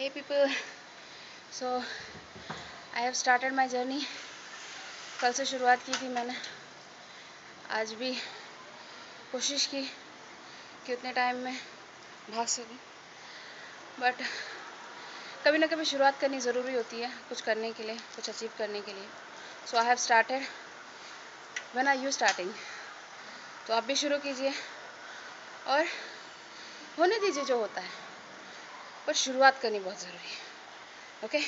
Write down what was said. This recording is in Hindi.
hey, people. So, I have started my journey. कल से शुरुआत की थी मैंने। आज भी कोशिश की कि उतने टाइम में भाग सकूँ। बट कभी ना कभी शुरुआत करनी ज़रूरी होती है, कुछ करने के लिए, कुछ अचीव करने के लिए। So I have started when are you starting तो आप भी शुरू कीजिए। और होने दीजिए जो होता है। पर शुरुआत करनी बहुत ज़रूरी है। ओके